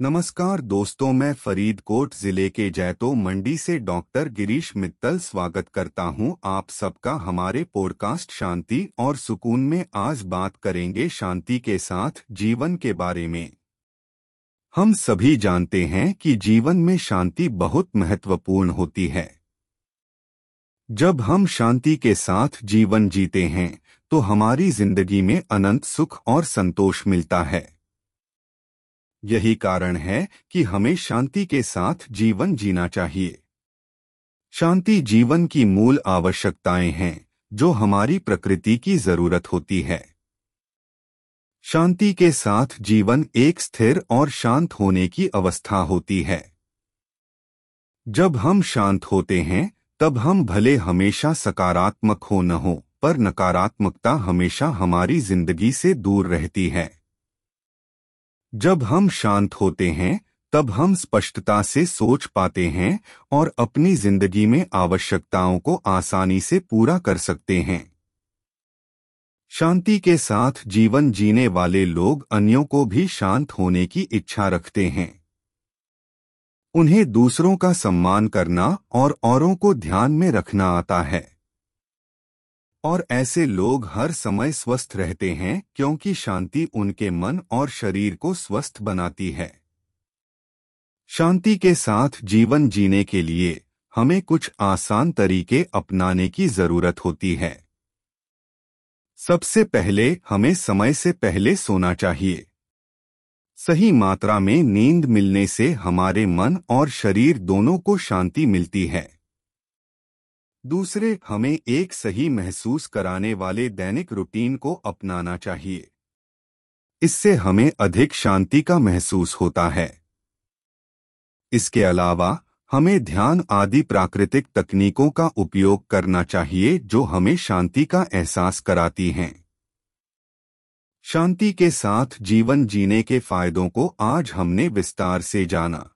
नमस्कार दोस्तों, मैं फरीदकोट ज़िले के जैतो मंडी से डॉक्टर गिरीश मित्तल स्वागत करता हूँ। आप सबका हमारे पॉडकास्ट शांति और सुकून में आज बात करेंगे शांति के साथ जीवन के बारे में। हम सभी जानते हैं कि जीवन में शांति बहुत महत्वपूर्ण होती है। जब हम शांति के साथ जीवन जीते हैं तो हमारी ज़िंदगी में अनंत सुख और संतोष मिलता है। यही कारण है कि हमें शांति के साथ जीवन जीना चाहिए। शांति जीवन की मूल आवश्यकताएँ हैं, जो हमारी प्रकृति की ज़रूरत होती है। शांति के साथ जीवन एक स्थिर और शांत होने की अवस्था होती है। जब हम शांत होते हैं, तब हम भले हमेशा सकारात्मक हो न हो, पर नकारात्मकता हमेशा हमारी ज़िंदगी से दूर रहती है। जब हम शांत होते हैं, तब हम स्पष्टता से सोच पाते हैं और अपनी ज़िंदगी में आवश्यकताओं को आसानी से पूरा कर सकते हैं। शांति के साथ जीवन जीने वाले लोग अन्यों को भी शांत होने की इच्छा रखते हैं। उन्हें दूसरों का सम्मान करना और औरों को ध्यान में रखना आता है। और ऐसे लोग हर समय स्वस्थ रहते हैं, क्योंकि शांति उनके मन और शरीर को स्वस्थ बनाती है। शांति के साथ जीवन जीने के लिए हमें कुछ आसान तरीके अपनाने की ज़रूरत होती है। सबसे पहले हमें समय से पहले सोना चाहिए। सही मात्रा में नींद मिलने से हमारे मन और शरीर दोनों को शांति मिलती है। दूसरे, हमें एक सही महसूस कराने वाले दैनिक रूटीन को अपनाना चाहिए। इससे हमें अधिक शांति का महसूस होता है। इसके अलावा, हमें ध्यान आदि प्राकृतिक तकनीकों का उपयोग करना चाहिए जो हमें शांति का एहसास कराती हैं। शांति के साथ जीवन जीने के फायदों को आज हमने विस्तार से जाना।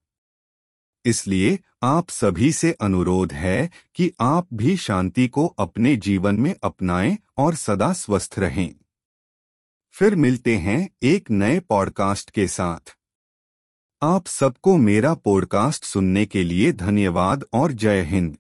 इसलिए आप सभी से अनुरोध है कि आप भी शांति को अपने जीवन में अपनाएँ और सदा स्वस्थ रहें। फिर मिलते हैं एक नए पॉडकास्ट के साथ। आप सबको मेरा पॉडकास्ट सुनने के लिए धन्यवाद और जय हिंद।